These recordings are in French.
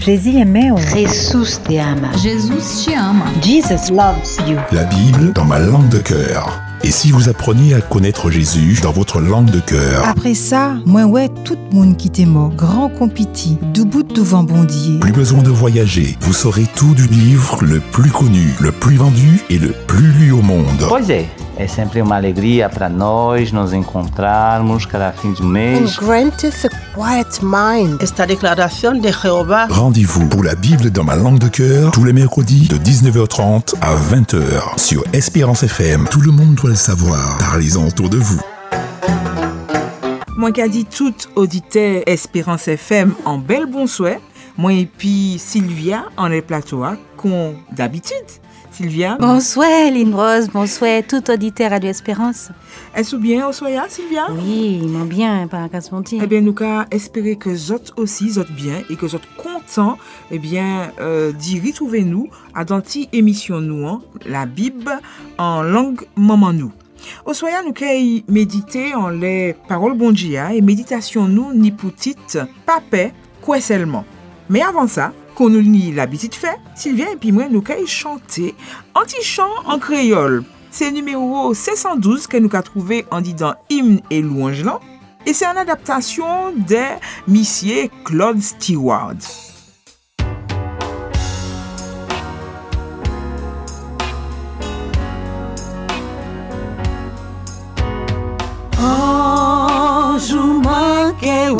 Jésus te ama. Te ama. Jesus loves you. La Bible dans ma langue de cœur. Et si vous appreniez à connaître Jésus dans votre langue de cœur? Après ça, moi ouais, tout le monde qui était mort, grand compiti, du bout de vent bondier. Plus besoin de voyager, vous saurez tout du livre le plus connu, le plus vendu et le plus lu au monde. Pois é, sempre uma alegria para nós nos encontrarmos cada fim de and mês. granteth a quiet mind. Esta de Rendez-vous pour la Bible dans ma langue de cœur tous les mercredis de 19h30 à 20h sur Espérance FM. Tout le monde doit le savoir. Parlez-en autour de vous. Moi qui a dit tout auditeur Espérance FM en bel bon souhait. Moi et puis Sylvia en les plateaux, hein, qu'on d'habitude. Sylvia, Bonsoir, Lynn Rose. Bonsoir, tout auditeur Radio Espérance. est-ce bien au soya, Sylvia? Oui, m'ont bien, pas qu'à se mentir. Eh bien, nous qu'à espérer que zot aussi, zot bien, et que zot content, eh bien, euh, d'y retrouver nous à danti émission nous, hein, la Bible en langue maman nous. Au soya, nous qu'à méditer en les paroles bon et méditation nous, ni petite, pas paix, quoi seulement. Mais avant ça, qu'on nous nie l'habitude fait, Sylvia et puis nous y chanter anti-chant en créole. C'est numéro 612 que nous qu'a trouvé en disant hymne et louange là. Et c'est une adaptation de Monsieur Claude Stewart. Anjou manqué,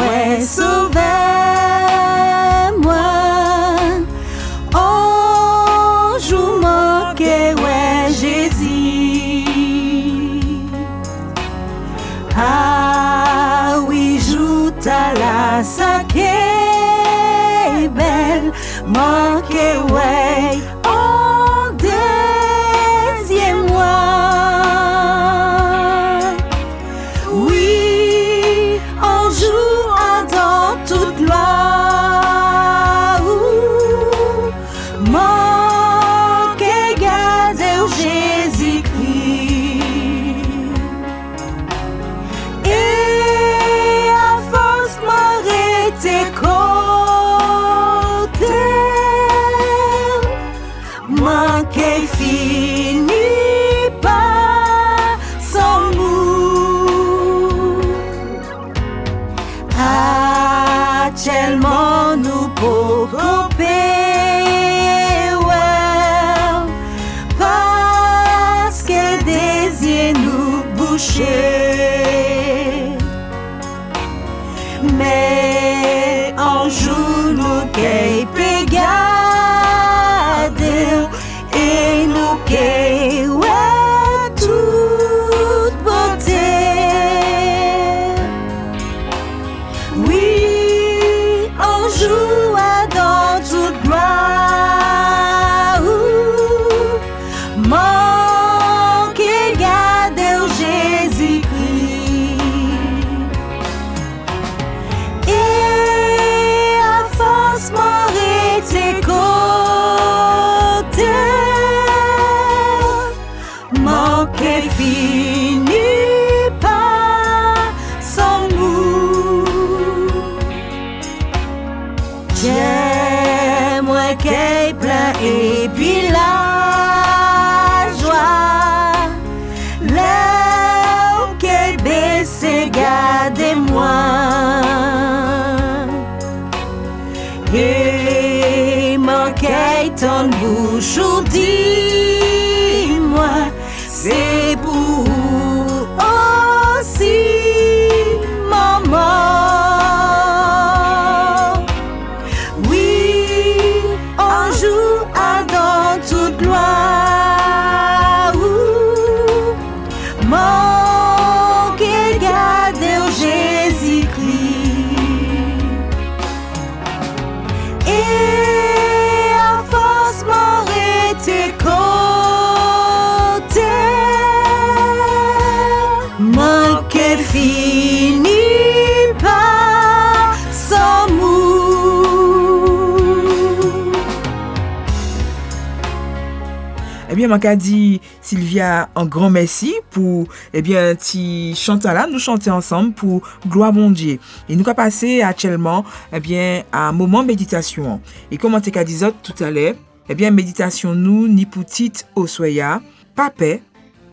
Ebyen, man ka di Sylvia an gran mersi pou, ebyen, ti chantan la, nou chante ansam pou gloa bon Dieu. E nou ka pase atchelman, ebyen, a mouman meditasyon. E koman te ka dizot tout alè, ebyen, meditasyon nou ni poutit oswaya, pape,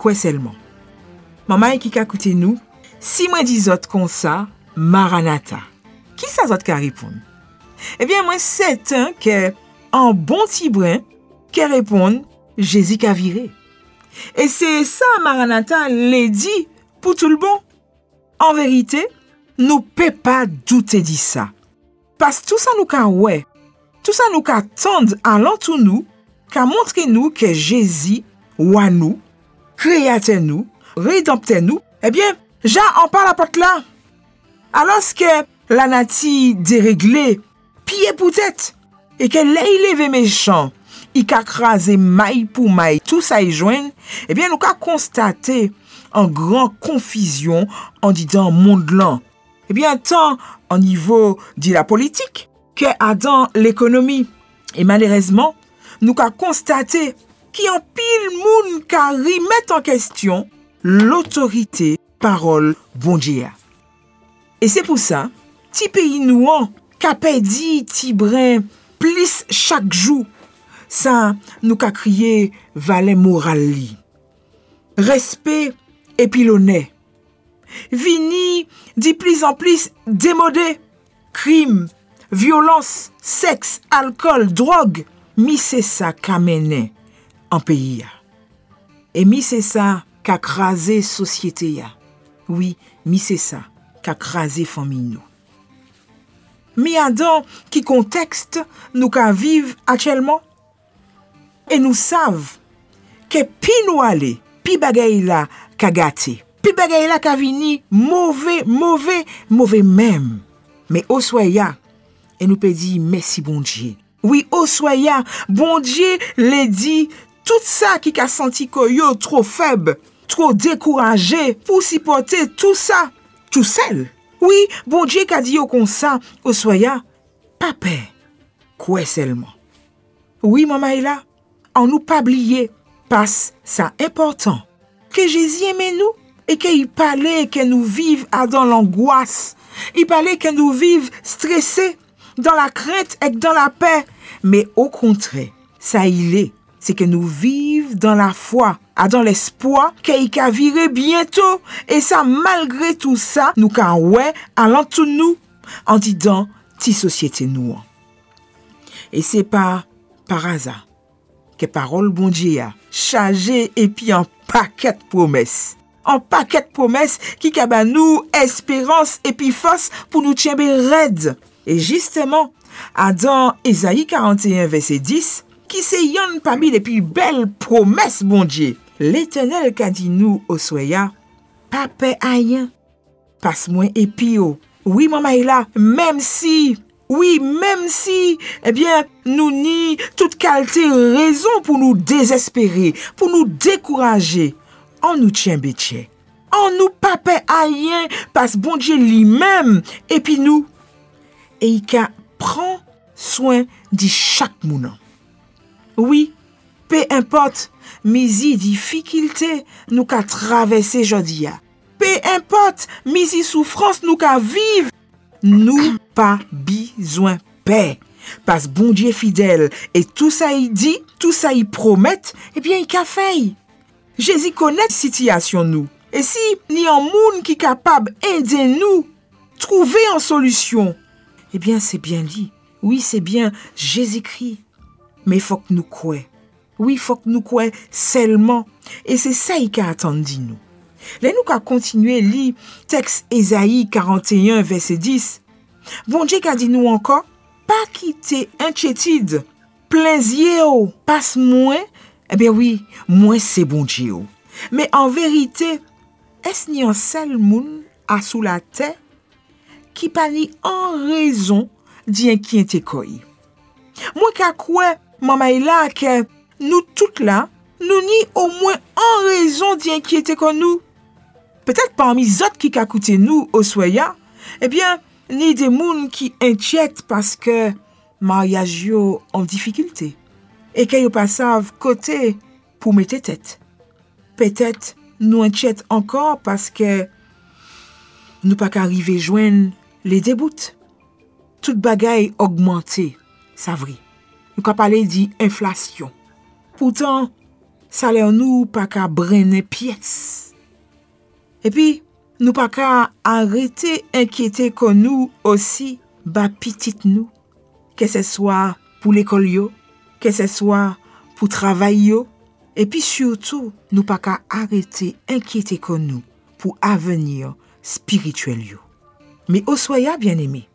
kwe selman. Mamay ki ka koute nou, si mwen dizot kon sa, Maranata. Ki sa zot ka ripoun? Ebyen, mwen seten ke an bon ti brin ke ripoun Jezi ka vire. E se sa Maranata le di pou tout le bon. En verite, nou pe pa doute di sa. Pas tout sa nou ka we, tout sa nou ka tende an lantou nou, ka montre nou ke Jezi wan nou, kreate nou, redempte nou, ebyen, ja an pa la pot la. aloske la nati deregle, piye pou tèt, e ke le y leve mechan, i ka kraze may pou may tout sa i jwen, ebyen nou ka konstate an gran konfizyon an di dan mond lan. Ebyen tan an nivou di la politik ke adan l'ekonomi. E malerezman, nou ka konstate ki an pil moun ka rimet an kestyon l'otorite parol bondye. E se pou sa, ti peyi nou an ka pedi ti brin plis chak jou sa nou ka kriye vale moral li. Respe epi lonè. Vini di plis an plis demode, krim, violans, seks, alkol, drog, mi se sa ka menen an peyi ya. E mi se sa ka krasi sosyete ya. Oui, mi se sa ka krasi fami nou. Mi adan ki kontekst nou ka viv atchelman, E nou sav ke pi nou ale, pi bagay la ka gati. Pi bagay la ka vini, mouve, mouve, mouve mem. Me oswaya, e nou pe di, mesi bondje. Oui, oswaya, bondje le di, tout sa ki ka santi ko yo tro feb, tro dekouraje, pou sipote tout sa, tout sel. Oui, bon dje ka di yo kon sa, oswaya, pape, kwe selman. Oui, mama e la, an nou pa bliye, pas sa important, ke Jezi eme nou, e ke yi pale ke nou vive adan l'angouas, yi pale ke nou vive stresse, dan la krete ek dan la pe, me o kontre, sa yi le, se ke nou vive dan la fwa, a dan l'espoi ke i ka vire bientou, e sa malgre tout sa, nou ka wè alantou nou, an di dan ti sosyete nou an. E se pa par aza, ke parol bondye ya, chaje epi an paket promes. An paket promes ki kaba nou esperans epi fos pou nou tchebe red. E jisteman, adan Ezaïe 41 vese 10, ki se yon pami depi bel promes bondye. L'Etenel ka di nou osweya, pape ayen, pas mwen epi yo. Oui, mama il a, même si Oui, mèm si, ebyen, eh nou ni tout kalte rezon pou nou dezespere, pou nou dekouraje, an nou tjen betye. An nou pape ayen bon pas bondje li mèm, epi nou. E i ka pran soen di chak mounan. Oui, pe import, mizi difikilte nou ka travesse jodi ya. Pe impot mizi soufrans nou ka vive, nou pa. Bizwen pe. Pas bondye fidel, e tout sa yi di, tout sa yi promet, ebyen yi ka fey. Jezi konet sityasyon nou, e si ni an moun ki kapab ende nou, trouve an solusyon, ebyen sebyen li. Oui, sebyen, Jezi kri, me fok nou kwe. Oui, fok nou kwe selman. E se sa yi ka atan di nou. Le nou ka kontinue li teks Ezaïe 41 vese 10. Bon Dje ka di nou anka, pa kite enchetid, plezye ou, pas mwen, ebe oui, mwen se bon ou. Me en verite, es ni an sel moun asou la te, ki pa ni an rezon di en ki ente koy. Mwen ka kwe, mama yi la ke, Nou tout la, nou ni au mwen an rezon di enkyete kon nou. Petet parmi zot ki kakoute nou oswaya, ebyen, ni de moun ki entyet paske maryaj yo an difikilte, e ke yo pasav kote pou mette tet. Petet nou entyet ankor paske nou pa ka rive jwen le debout. Tout bagay augmente, sa vri. Nou ka pale di inflasyon. Poutan, salè nou pa ka brene piyes. E pi, nou pa ka arete enkyete kon nou osi ba pitit nou. Ke se swa pou l'ekol yo, ke se swa pou travay yo, surtout nou pa ka arete enkyete kon nou pou avenir spirituel yo. Me oswaya, bien eme,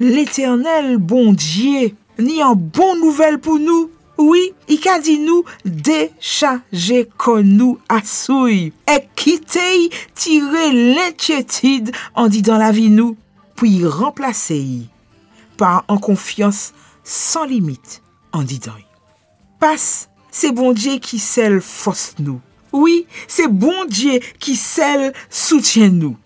l'Eternel bon Dje ni an bon nouvel pou nou. Oui, i ka di nou dechaje kon nou asouy. E kitey tire l'enkyetid an di dan la vi nou pou y remplase y par an konfians san limit an di dan y. Pas, bon Dje ki sel fos nou. Oui, se bon Dje ki sel soutyen nou.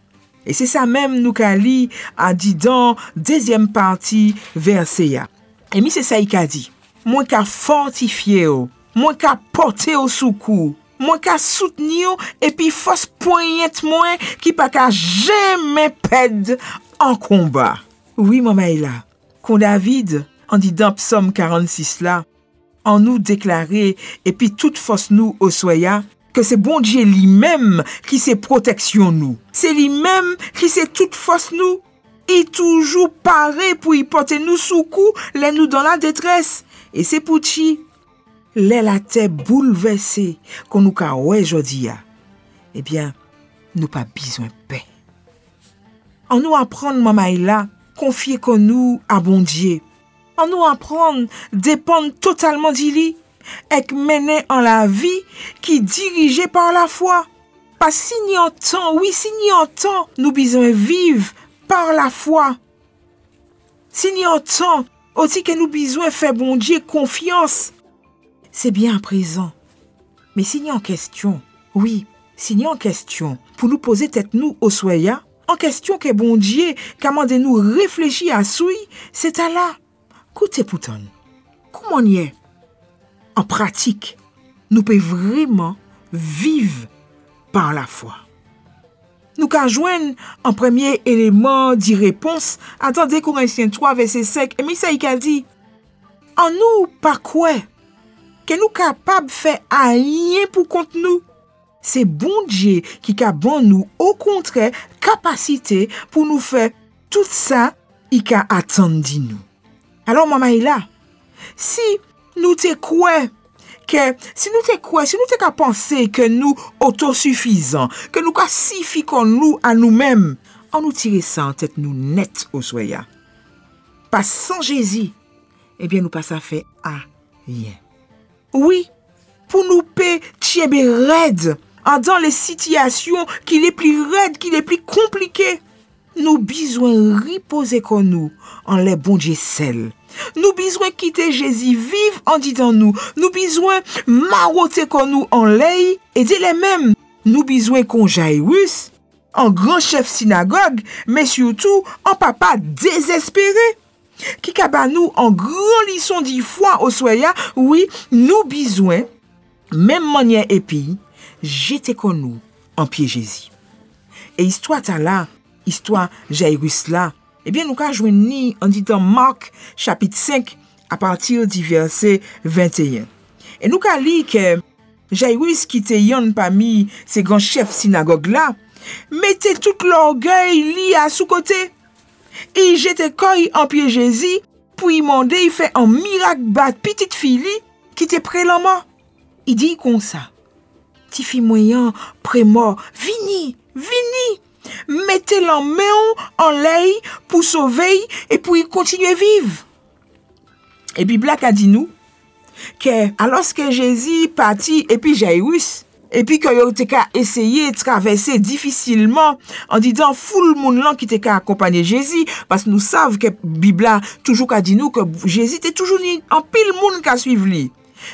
E se sa mem nou ka li an di dan dezyem parti verse ya. E mi se sa. mwen ka fortifiye yo, mwen ka pote yo soukou, mwen ka soutni yo, epi fos poyet mwen ki pa ka jeme ped an komba. Oui, mwen may la, kon David, an di dan psom 46 la, an nou deklare, epi tout fos nou oswaya, ke se bon Dje li mem ki se proteksyon nou. Se li mem ki se tout fos nou. I toujou pare pou i pote nou soukou, le nou dan la detresse. E se pou chi, lè la te boulevesse kon nou ka wè jodi ya, eh ebyen nou pa bizwen pe. An nou apren mamay e la, konfye kon nou a bondye. An nou apren depan totalman di li, ek mene an la vi ki dirije par la fwa. Pa si ni an tan, oui si ni an tan, nou bizwen vive par la fwa. Si ni an tan, Oti ke nou bizwen fè bon Dje konfians. Se bien aprezen. Me si ni an kestyon, oui, si ni an kestyon, pou nou pose tèt nou oswaya, an kestyon ke bon Dje kamande nou refleji asoui, se ta la. Koute pouton, kouman ye? An pratik, nou pe vreman vive par la fwa. nou ka jwen an premye eleman di repons. Atan de Korintiens 3 vese 5 e mi sa i ka di an nou pa kwe ke nou kapab fe a yen pou kont nou. Se bon dje ki ka ban nou au kontre kapasite pou nou fe tout sa i ka atan di nou. Alon mama e la si nou te kwe ke si nou te kwe, si nou te ka panse ke nou otosufizan, ke nou ka sifi kon nou an nou mem, an nou tire sa an tet nou net oswaya. Pas san Jezi, ebyen nou pas a fe a yen. Oui, pou nou pe tchebe red, an dan le sityasyon ki le pli red, ki le pli komplike, nou bizwen ripose kon nou an le bonje sel. Nous besoin quitter Jésus vive en disant nous. Nous besoin maroter qu'on nous en l'aille et dire les mêmes. Nous besoin qu'on Jairus, en grand chef synagogue, mais surtout en papa désespéré. Qui caba nous en grand lisson dix fois au soya, oui, nous besoin, même manière épi, jeter qu'on nous en pied Jésus. Et histoire ta là, histoire Jairus là, Ebyen nou ka jwen ni an ditan Mark chapit 5 a patir di verse 21. E nou ka li ke Jairus ki te yon pa mi se gran chef sinagog la, mette tout l'orgueil li a sou kote. E jete koy an pie Jezi pou imande y fe an mirak bat pitit fi li ki te pre la ma. I di kon sa. Ti fi mwen yon pre mor, vini, vini. mette lan meyon an ley pou sovey e pou yi kontinye viv. E Bibla a di nou, ke aloske Jezi pati e pi Jairus, e pi kyo yo te ka eseye travesse difisilman an di dan foul moun lan ki te ka akompanye Jezi, pas nou sav ke Bibla toujou ka di nou ke Jezi te toujou ni an pil moun ka suiv li.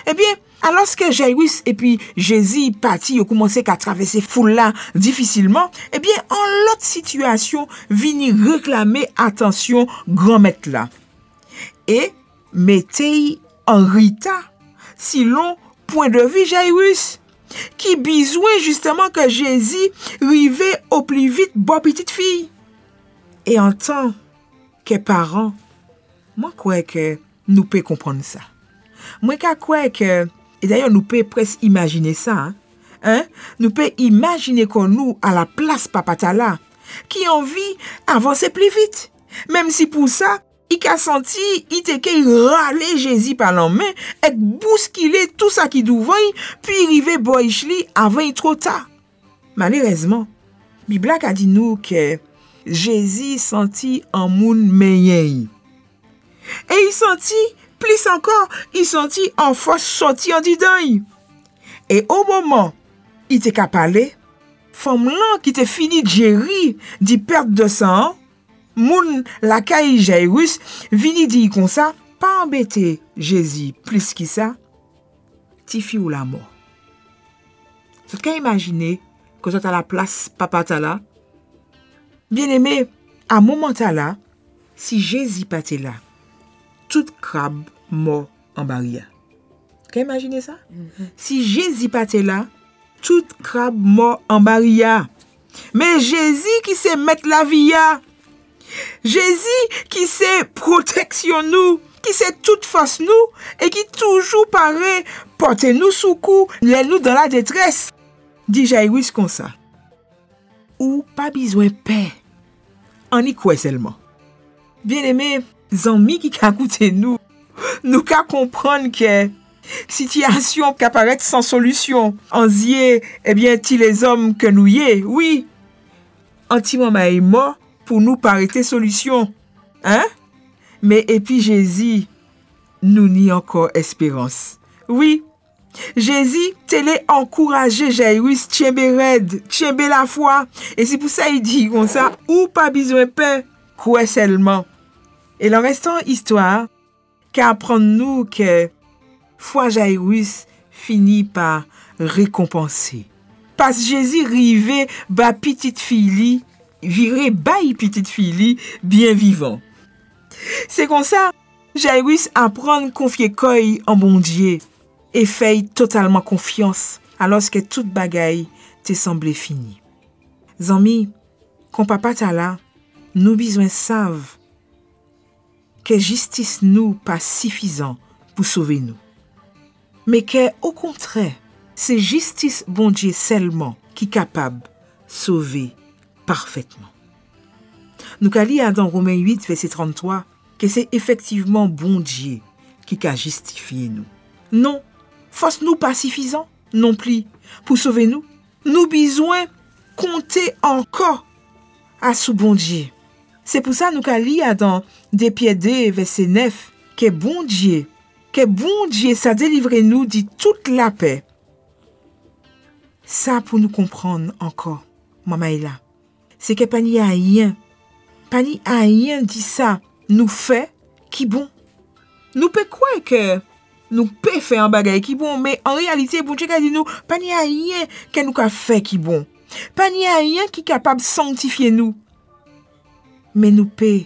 Eh ebyen, aloske Jairus epi Jezi pati yo koumanse ka travesse foule la difisilman, eh ebyen, an lot situasyon vini reklame atensyon gran met la. E, metey an rita silon poin de vi Jairus ki bizwen justeman ke Jezi rive o pli vit bo pitit fi. E an tan ke paran, man kwe ke nou pe kompon sa. Mwen ka kwe ke, e dayon nou pe pres imagine sa, hein? nou pe imagine kon nou a la plas papatala, ki anvi avanse pli vit. Mem si pou sa, i ka santi iteke i rale Jezi palan men, ek bouskile tout sa ki douvan, pi rive boyish li avan yi tro ta. Malerezman, Bibla ka di nou ke Jezi santi an moun menyen yi. E yi santi plus encore, il sentit en force sorti en dedans. Et au moment, il te qu'à parler, femme là qui te fini gérer, dit perte de sang, moun lakay Jairus vini di kon sa, pa embete Jésus plus ki sa, ti fi ou la mort. Sot ka imagine, kon sot a la place papa ta la, bien aimé, a moment la, si Jésus pa te la, krab mort en baria. Ka imagine sa? Si Jésus pa te la, tout krab mort en baria. Mais Jésus qui se met la via, Jésus qui sait protection nous, qui sait toute force nous, et qui toujours paraît porter nous sous coup, les nous dans la détresse. Jairus comme ça. Ou pas besoin paix. On y seulement. Bien aimé, amis qui ka écouté nous, nous ka comprendre que situation qui apparaît sans solution, en zie, eh ti les hommes que nous y est, oui. Anti-maman est mort, pour nous paraître solution. Hein? Mais et puis Jésus nous nie encore espérance. Oui, Jésus télé encouragé Jairus tiembe red, tiembe la foi. Et c'est pour ça il dit comme ça, ou pas besoin pain, quoi seulement. Et le restant histoire, qu'apprendre nous que foi Jairus finit par récompenser. Parce que Jésus rivé ba petite fille viré bail petite fille bien vivant. C'est comme ça, Jairus apprend confier koy en bon Dieu et fait totalement confiance alors que toute bagaille te semblait finie. Zami, quand papa t'a là, nous besoin savent que justice nous pas suffisant pour sauver nous. Mais que, au contraire, c'est justice bon Dieu seulement qui capable sauver parfaitement. Nous ka lire dans Romains 8, verset 33, que c'est effectivement bon Dieu qui a justifié nous. Non, force nous pas suffisant non plus pour sauver nous. Nous besoin compter encore à ce bon Dieu. C'est pour ça nous ka lire dans des pieds 2, verset 9, que bon Dieu, que bon Dieu ça délivré nous dit toute la paix. Ça pour nous comprendre encore, maman est là. C'est que pas ni rien, pas ni rien dit ça nous fait qui bon. Nous peut croire que nous peut faire un bagage qui bon, mais en réalité, bon Dieu dit nous, pas ni à rien que nous a fait qui bon. Pas ni rien qui est capable Mais nous peut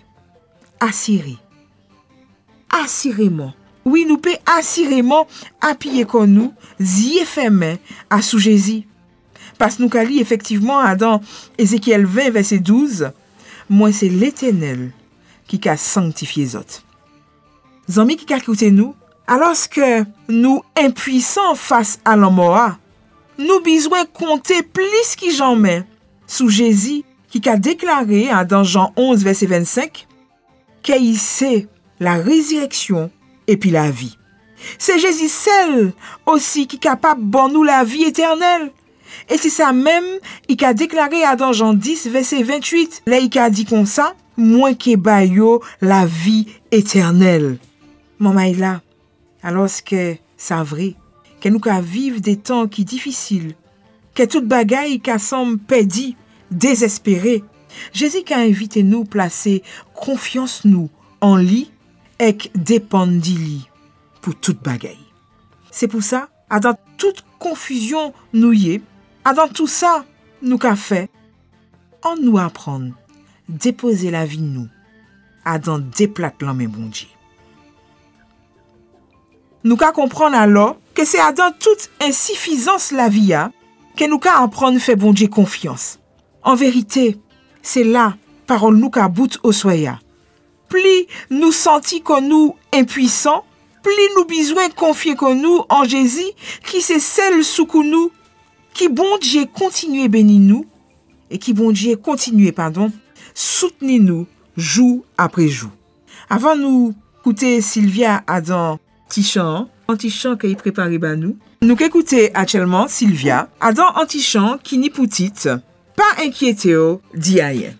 assurer. Assurément. Oui, nous peut assurément appuyer comme nous, fermés à sous Jésus. Parce que nous ka li effectivement dans Ézéchiel 20, verset 12, moi c'est l'éternel qui a sanctifié les autres. Zami qui écouté nous, alors que nous impuissants face à mort, nous besoin compter plus qui qui a déclaré dans Jean 11, verset 25, qu'il sait la résurrection et puis la vie. C'est Jésus seul aussi qui est capable de bon nous la vie éternelle. Et c'est ça même, il a déclaré à dans Jean 10, verset 28. Là, il a dit comme ça, moins que la vie éternelle. Maman là, alors que c'est vrai, que nous vivre des temps qui difficiles, que toute bagaille qui semble perdue, désespérée. Jésus a invité nous placer confiance nous en lui et dépendre lui pour toute bagaille. C'est pour ça, à dans toute confusion nous y à dans tout ça nous qu'a fait, on nous apprendre déposer la vie nous, à dans déplater l'homme bon Dieu. Nous qu'a comprendre alors que c'est à dans toute insuffisance la vie a, que nous qu'à apprendre fait bon Dieu confiance. En vérité, c'est là, parole nous qu'à bout soya. Pli nous sentis qu'on nous impuissants, pli nous besoin confier qu'on nous en Jésus, qui c'est celle sous que nous, qui bon Dieu continue bénir nous, et qui bon Dieu continue, pardon, soutenir nous jour après jour. Avant nous écouter Sylvia Adam Tichan, anti-chant qu'il préparé ba nous, nous écouter actuellement Sylvia Adam anti-chant qui inquiété à vous. Pas inquiété ou? Dit aïe,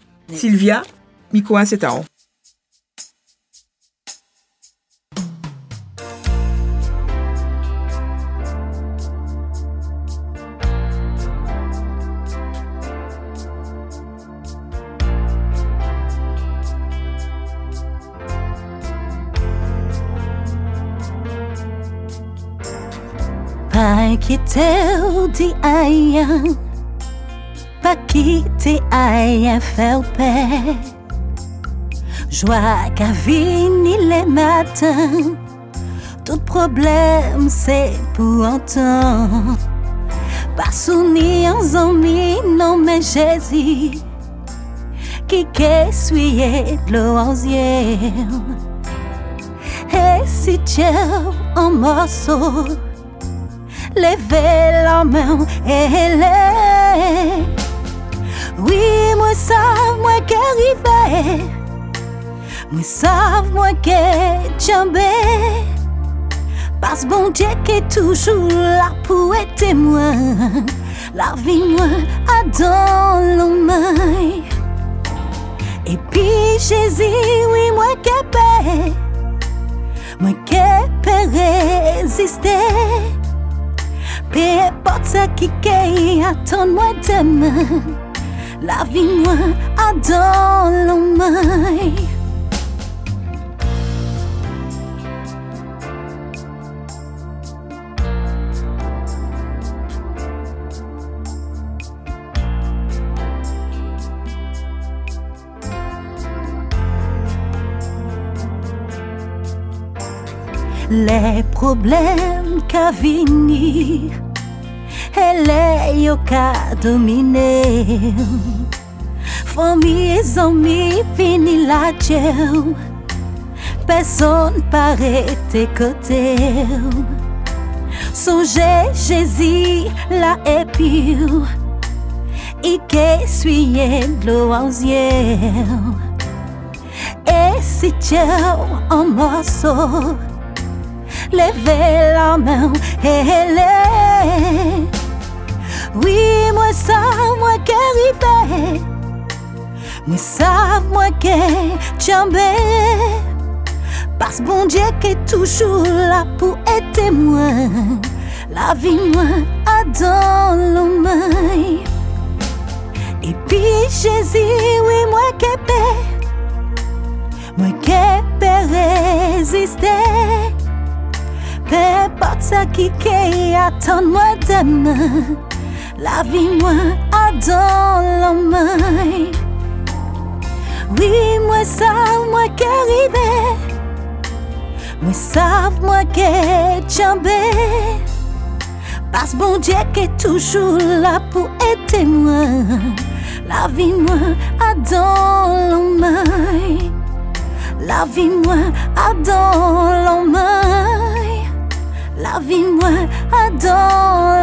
pas quitter aïe, faire paix. Joie qu'à venir les matins, tout problème c'est pour temps. Pas souvenir en amis, non mais Jésus, qui qu'essuyer de yeux. Et si tu en morceaux, levez la main et les. Arrivé. Moi ça, moi qui tombé. Parce bon Dieu qui est toujours là pour être témoin. La vie, moi, a dans le main. Et puis Jésus, oui, qui paix. Moi qui peux résister. Peu importe ce qui est, attends-moi demain. La moi, a dans le main. Les problèmes qu'à venir, est yo qu'à dominer. Famille et amis, fini la tchèw. Personne paraît tes côtés. Songez Jésus, la qu'est suyer de l'eau aux yeux. Et si tu en morceaux, levez la main et les. Oui, moi ça, moi qui arrivé. Moi ça, moi qui tombé. Parce bon Dieu qui est toujours là pour être témoin. La vie, moi, a dans main. Et puis Jésus, oui, moi paix. Moi qui peux résister. Peu importe ce qui est, attends-moi demain. La vie, moi, a dans la main. Oui, moi, ça, moi qui arrivé. Moi, ça, moi qui tombé. Parce bon Dieu qui est toujours là pour être témoin. La vie, moi, a dans la main. La vie, moi, a dans la main. La vie, moi, a dans.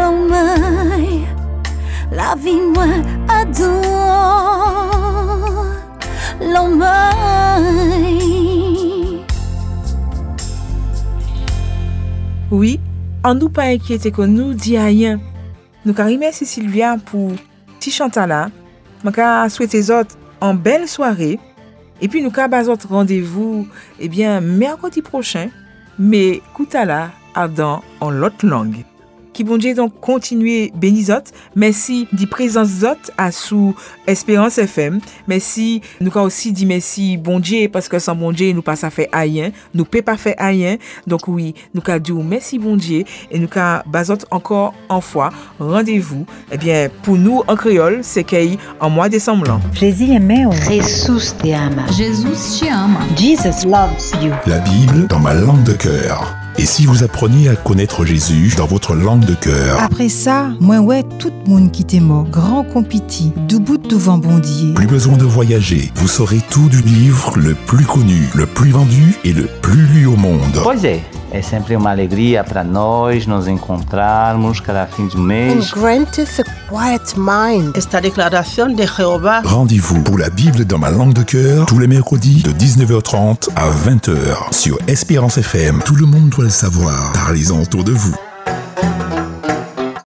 La la. Oui, en nous pas inquiéter que nous dit rien. Nous carrément merci Sylvia pour petit chantala. Je souhaiter autres en belle soirée. Et puis nous avons rendez-vous eh mercredi prochain. Mais dans en l'autre langue. Qui bon Dieu donc continuer bénir Merci di présence zot à sous Espérance FM. Merci nous avons aussi dit merci bon Dieu parce que sans bon Dieu nous pas ça fait rien. Nous peut pas faire rien. Donc oui, nous avons dit merci bon Dieu et nous avons basot encore en fois rendez-vous. Eh bien pour nous en créole, c'est qu'il en mois décembre. là. Jésus est meu. Jesus te ama. Jesus te ama. Jesus loves you. La Bible dans ma langue de cœur. Et si vous appreniez à connaître Jésus dans votre langue de cœur? Après ça, moi ouais, tout moun qui t'est mort, grand compiti, du bout devant bondier. Plus besoin de voyager, vous saurez tout du livre le plus connu, le plus vendu et le plus lu au monde. Pois é, sempre uma alegria para nós nos encontrarmos cada fim de and mês. granteth a quiet mind. Esta de Rendez-vous pour la Bible dans ma langue de cœur tous les mercredis de 19h30 à 20h sur Espérance FM. Tout le monde doit le savoir. Parlez-en autour de vous.